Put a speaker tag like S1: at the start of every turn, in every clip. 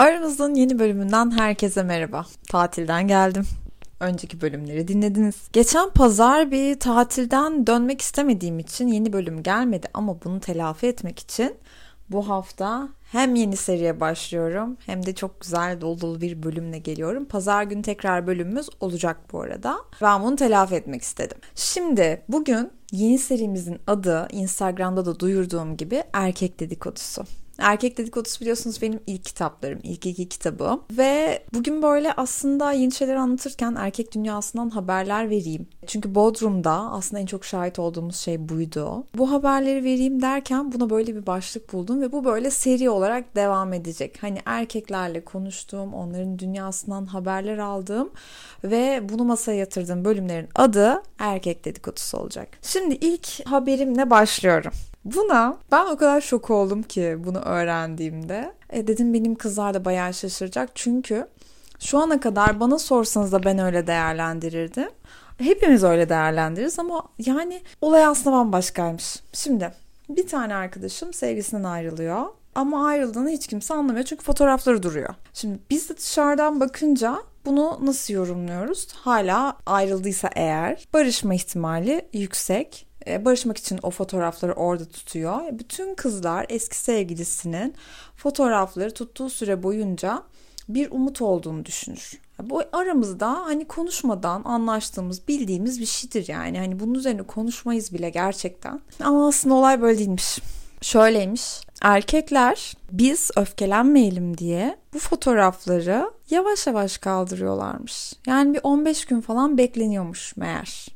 S1: Aramızın yeni bölümünden herkese merhaba. Tatilden geldim. Önceki bölümleri dinlediniz. Geçen pazar bir tatilden dönmek istemediğim için yeni bölüm gelmedi ama bunu telafi etmek için bu hafta hem yeni seriye başlıyorum hem de çok güzel dolu dolu bir bölümle geliyorum. Pazar günü tekrar bölümümüz olacak bu arada. Ben bunu telafi etmek istedim. Şimdi bugün yeni serimizin adı Instagram'da da duyurduğum gibi erkek dedikodusu. Erkek Dedikodusu biliyorsunuz benim ilk kitaplarım, ilk iki kitabı. Ve bugün böyle aslında yeni şeyler anlatırken erkek dünyasından haberler vereyim. Çünkü Bodrum'da aslında en çok şahit olduğumuz şey buydu. Bu haberleri vereyim derken buna böyle bir başlık buldum ve bu böyle seri olarak devam edecek. Hani erkeklerle konuştuğum, onların dünyasından haberler aldığım ve bunu masaya yatırdığım bölümlerin adı Erkek Dedikodusu olacak. Şimdi ilk haberimle başlıyorum. Buna ben o kadar şok oldum ki bunu öğrendiğimde. E dedim benim kızlar da bayağı şaşıracak. Çünkü şu ana kadar bana sorsanız da ben öyle değerlendirirdim. Hepimiz öyle değerlendiririz ama yani olay aslında bambaşkaymış. Şimdi bir tane arkadaşım sevgisinden ayrılıyor. Ama ayrıldığını hiç kimse anlamıyor çünkü fotoğrafları duruyor. Şimdi biz de dışarıdan bakınca bunu nasıl yorumluyoruz? Hala ayrıldıysa eğer barışma ihtimali yüksek. E, barışmak için o fotoğrafları orada tutuyor. Bütün kızlar eski sevgilisinin fotoğrafları tuttuğu süre boyunca bir umut olduğunu düşünür. Bu aramızda hani konuşmadan anlaştığımız, bildiğimiz bir şeydir yani. Hani bunun üzerine konuşmayız bile gerçekten. Ama aslında olay böyle değilmiş. Şöyleymiş. Erkekler biz öfkelenmeyelim diye bu fotoğrafları yavaş yavaş kaldırıyorlarmış. Yani bir 15 gün falan bekleniyormuş meğer.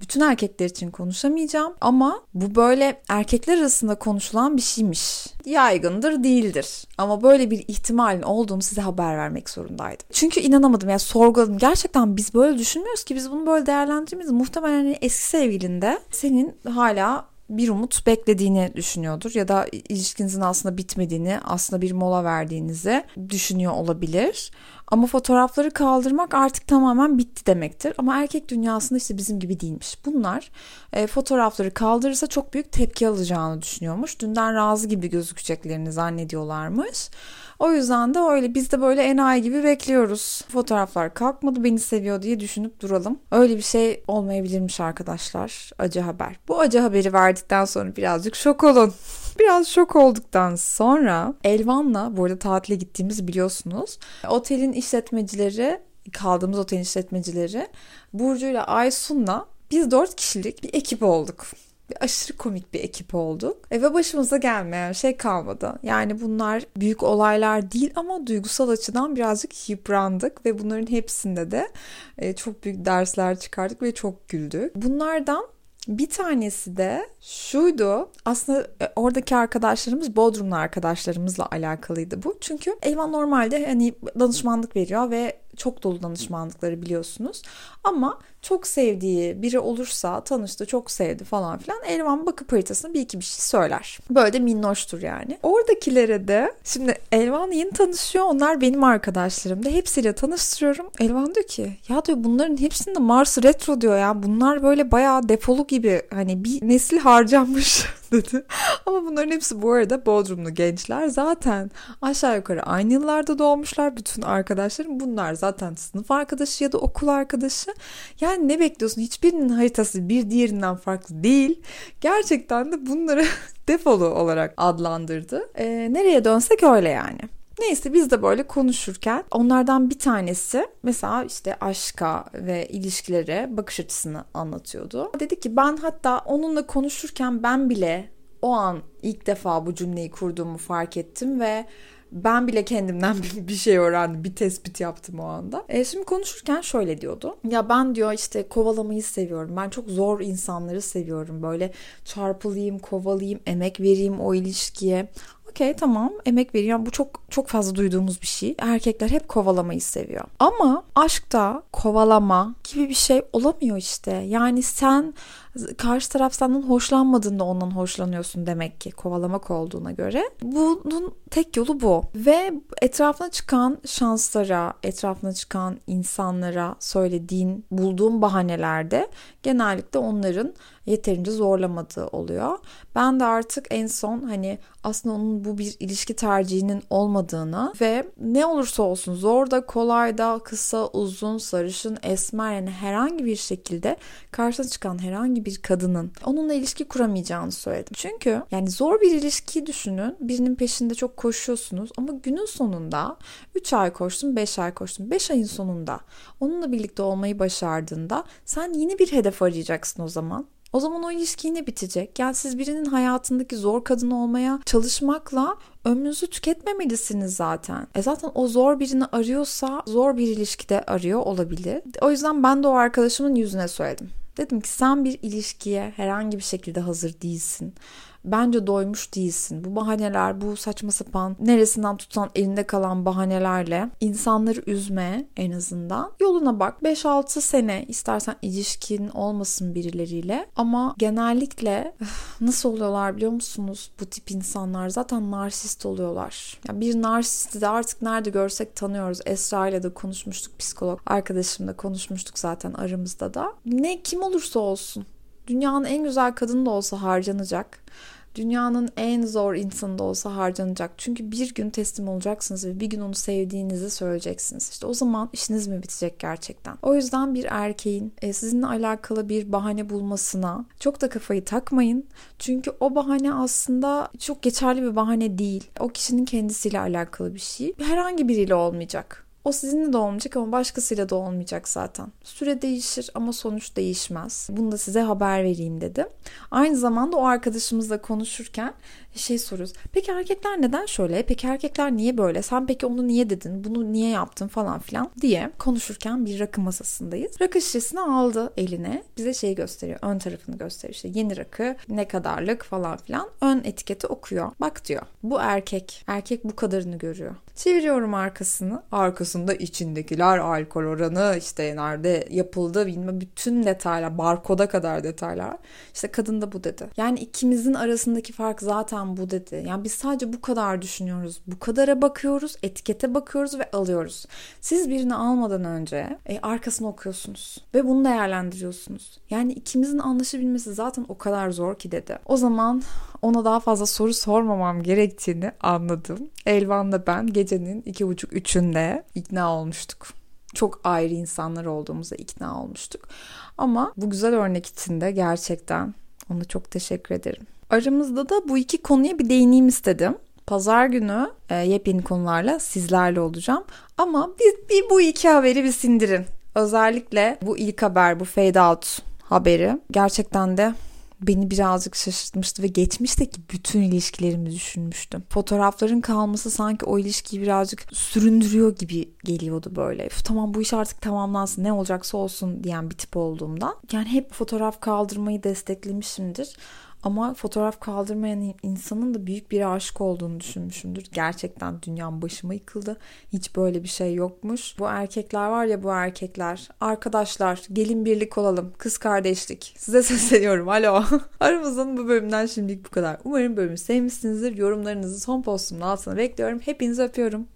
S1: Bütün erkekler için konuşamayacağım ama bu böyle erkekler arasında konuşulan bir şeymiş. Yaygındır değildir ama böyle bir ihtimalin olduğunu size haber vermek zorundaydım. Çünkü inanamadım ya yani sorguladım. Gerçekten biz böyle düşünmüyoruz ki biz bunu böyle değerlendirmeyiz. Muhtemelen hani eski sevgilinde senin hala bir umut beklediğini düşünüyordur ya da ilişkinizin aslında bitmediğini, aslında bir mola verdiğinizi düşünüyor olabilir. Ama fotoğrafları kaldırmak artık tamamen bitti demektir. Ama erkek dünyasında işte bizim gibi değilmiş. Bunlar e, fotoğrafları kaldırırsa çok büyük tepki alacağını düşünüyormuş. Dünden razı gibi gözükeceklerini zannediyorlarmış. O yüzden de öyle biz de böyle enayi gibi bekliyoruz. Fotoğraflar kalkmadı beni seviyor diye düşünüp duralım. Öyle bir şey olmayabilirmiş arkadaşlar. Acı haber. Bu acı haberi verdikten sonra birazcık şok olun. Biraz şok olduktan sonra Elvan'la bu arada tatile gittiğimizi biliyorsunuz. Otelin işletmecileri kaldığımız otelin işletmecileri Burcu ile Aysun'la biz dört kişilik bir ekip olduk bir aşırı komik bir ekip olduk. E, ve başımıza gelmeyen şey kalmadı. Yani bunlar büyük olaylar değil ama duygusal açıdan birazcık yıprandık ve bunların hepsinde de e, çok büyük dersler çıkardık ve çok güldük. Bunlardan bir tanesi de şuydu. Aslında e, oradaki arkadaşlarımız Bodrumlu arkadaşlarımızla alakalıydı bu. Çünkü Elvan normalde hani danışmanlık veriyor ve çok dolu danışmanlıkları biliyorsunuz. Ama çok sevdiği biri olursa tanıştı çok sevdi falan filan Elvan bakıp haritasına bir iki bir şey söyler. Böyle de minnoştur yani. Oradakilere de şimdi Elvan yeni tanışıyor onlar benim arkadaşlarım da hepsiyle tanıştırıyorum. Elvan diyor ki ya diyor bunların hepsinde Mars retro diyor ya bunlar böyle bayağı defolu gibi hani bir nesil harcanmış dedi. Ama bunların hepsi bu arada Bodrumlu gençler. Zaten aşağı yukarı aynı yıllarda doğmuşlar. Bütün arkadaşlarım bunlar zaten sınıf arkadaşı ya da okul arkadaşı. Yani ne bekliyorsun? Hiçbirinin haritası bir diğerinden farklı değil. Gerçekten de bunları defolu olarak adlandırdı. Ee, nereye dönsek öyle yani. Neyse biz de böyle konuşurken onlardan bir tanesi mesela işte aşka ve ilişkilere bakış açısını anlatıyordu. Dedi ki ben hatta onunla konuşurken ben bile o an ilk defa bu cümleyi kurduğumu fark ettim ve ben bile kendimden bir şey öğrendim. Bir tespit yaptım o anda. E şimdi konuşurken şöyle diyordu. Ya ben diyor işte kovalamayı seviyorum. Ben çok zor insanları seviyorum. Böyle çarpılayım, kovalayayım, emek vereyim o ilişkiye. Okey tamam emek veriyor. Bu çok çok fazla duyduğumuz bir şey. Erkekler hep kovalamayı seviyor. Ama aşkta kovalama gibi bir şey olamıyor işte. Yani sen karşı taraf senden hoşlanmadığında ondan hoşlanıyorsun demek ki kovalamak olduğuna göre. Bunun tek yolu bu. Ve etrafına çıkan şanslara, etrafına çıkan insanlara söylediğin, bulduğun bahanelerde genellikle onların yeterince zorlamadığı oluyor. Ben de artık en son hani aslında onun bu bir ilişki tercihinin olmadığını ve ne olursa olsun zor da kolay da kısa uzun sarışın esmer yani herhangi bir şekilde karşısına çıkan herhangi bir kadının onunla ilişki kuramayacağını söyledim. Çünkü yani zor bir ilişki düşünün birinin peşinde çok koşuyorsunuz ama günün sonunda 3 ay koştun 5 ay koştun 5 ayın sonunda onunla birlikte olmayı başardığında sen yeni bir hedef arayacaksın o zaman. O zaman o ilişki yine bitecek. Yani siz birinin hayatındaki zor kadın olmaya çalışmakla ömrünüzü tüketmemelisiniz zaten. E zaten o zor birini arıyorsa zor bir ilişkide arıyor olabilir. O yüzden ben de o arkadaşımın yüzüne söyledim. Dedim ki sen bir ilişkiye herhangi bir şekilde hazır değilsin bence doymuş değilsin. Bu bahaneler, bu saçma sapan neresinden tutsan elinde kalan bahanelerle insanları üzme en azından. Yoluna bak. 5-6 sene istersen ilişkin olmasın birileriyle ama genellikle nasıl oluyorlar biliyor musunuz bu tip insanlar? Zaten narsist oluyorlar. Yani bir narsisti de artık nerede görsek tanıyoruz. Esra ile de konuşmuştuk psikolog arkadaşımla konuşmuştuk zaten aramızda da. Ne kim olursa olsun Dünyanın en güzel kadını da olsa harcanacak. Dünyanın en zor insanı da olsa harcanacak. Çünkü bir gün teslim olacaksınız ve bir gün onu sevdiğinizi söyleyeceksiniz. İşte o zaman işiniz mi bitecek gerçekten? O yüzden bir erkeğin e, sizinle alakalı bir bahane bulmasına çok da kafayı takmayın. Çünkü o bahane aslında çok geçerli bir bahane değil. O kişinin kendisiyle alakalı bir şey. Herhangi biriyle olmayacak. O sizinle de olmayacak ama başkasıyla da olmayacak zaten. Süre değişir ama sonuç değişmez. Bunu da size haber vereyim dedim. Aynı zamanda o arkadaşımızla konuşurken şey soruyoruz. Peki erkekler neden şöyle? Peki erkekler niye böyle? Sen peki onu niye dedin? Bunu niye yaptın falan filan diye konuşurken bir rakı masasındayız. Rakı şişesini aldı eline. Bize şey gösteriyor. Ön tarafını gösteriyor. İşte yeni rakı ne kadarlık falan filan. Ön etiketi okuyor. Bak diyor. Bu erkek. Erkek bu kadarını görüyor. Çeviriyorum arkasını. Arkasında içindekiler, alkol oranı, işte nerede yapıldı bilmem bütün detaylar, barkoda kadar detaylar. İşte kadın da bu dedi. Yani ikimizin arasındaki fark zaten bu dedi. Yani biz sadece bu kadar düşünüyoruz. Bu kadara bakıyoruz, etikete bakıyoruz ve alıyoruz. Siz birini almadan önce e, arkasını okuyorsunuz ve bunu değerlendiriyorsunuz. Yani ikimizin anlaşabilmesi zaten o kadar zor ki dedi. O zaman ona daha fazla soru sormamam gerektiğini anladım. Elvan'la ben gecenin iki buçuk üçünde ikna olmuştuk çok ayrı insanlar olduğumuza ikna olmuştuk. Ama bu güzel örnek için de gerçekten ona çok teşekkür ederim. Aramızda da bu iki konuya bir değineyim istedim. Pazar günü e, yepyeni konularla sizlerle olacağım. Ama bir, bir bu iki haberi bir sindirin. Özellikle bu ilk haber, bu fade out haberi gerçekten de beni birazcık şaşırtmıştı ve geçmişteki bütün ilişkilerimi düşünmüştüm. Fotoğrafların kalması sanki o ilişkiyi birazcık süründürüyor gibi geliyordu böyle. Tamam bu iş artık tamamlansın ne olacaksa olsun diyen bir tip olduğumdan. Yani hep fotoğraf kaldırmayı desteklemişimdir. Ama fotoğraf kaldırmayan insanın da büyük bir aşık olduğunu düşünmüşümdür. Gerçekten dünyam başıma yıkıldı. Hiç böyle bir şey yokmuş. Bu erkekler var ya bu erkekler. Arkadaşlar gelin birlik olalım. Kız kardeşlik. Size sesleniyorum. Alo. Aramızın bu bölümden şimdilik bu kadar. Umarım bölümü sevmişsinizdir. Yorumlarınızı son postumun altına bekliyorum. Hepinizi öpüyorum.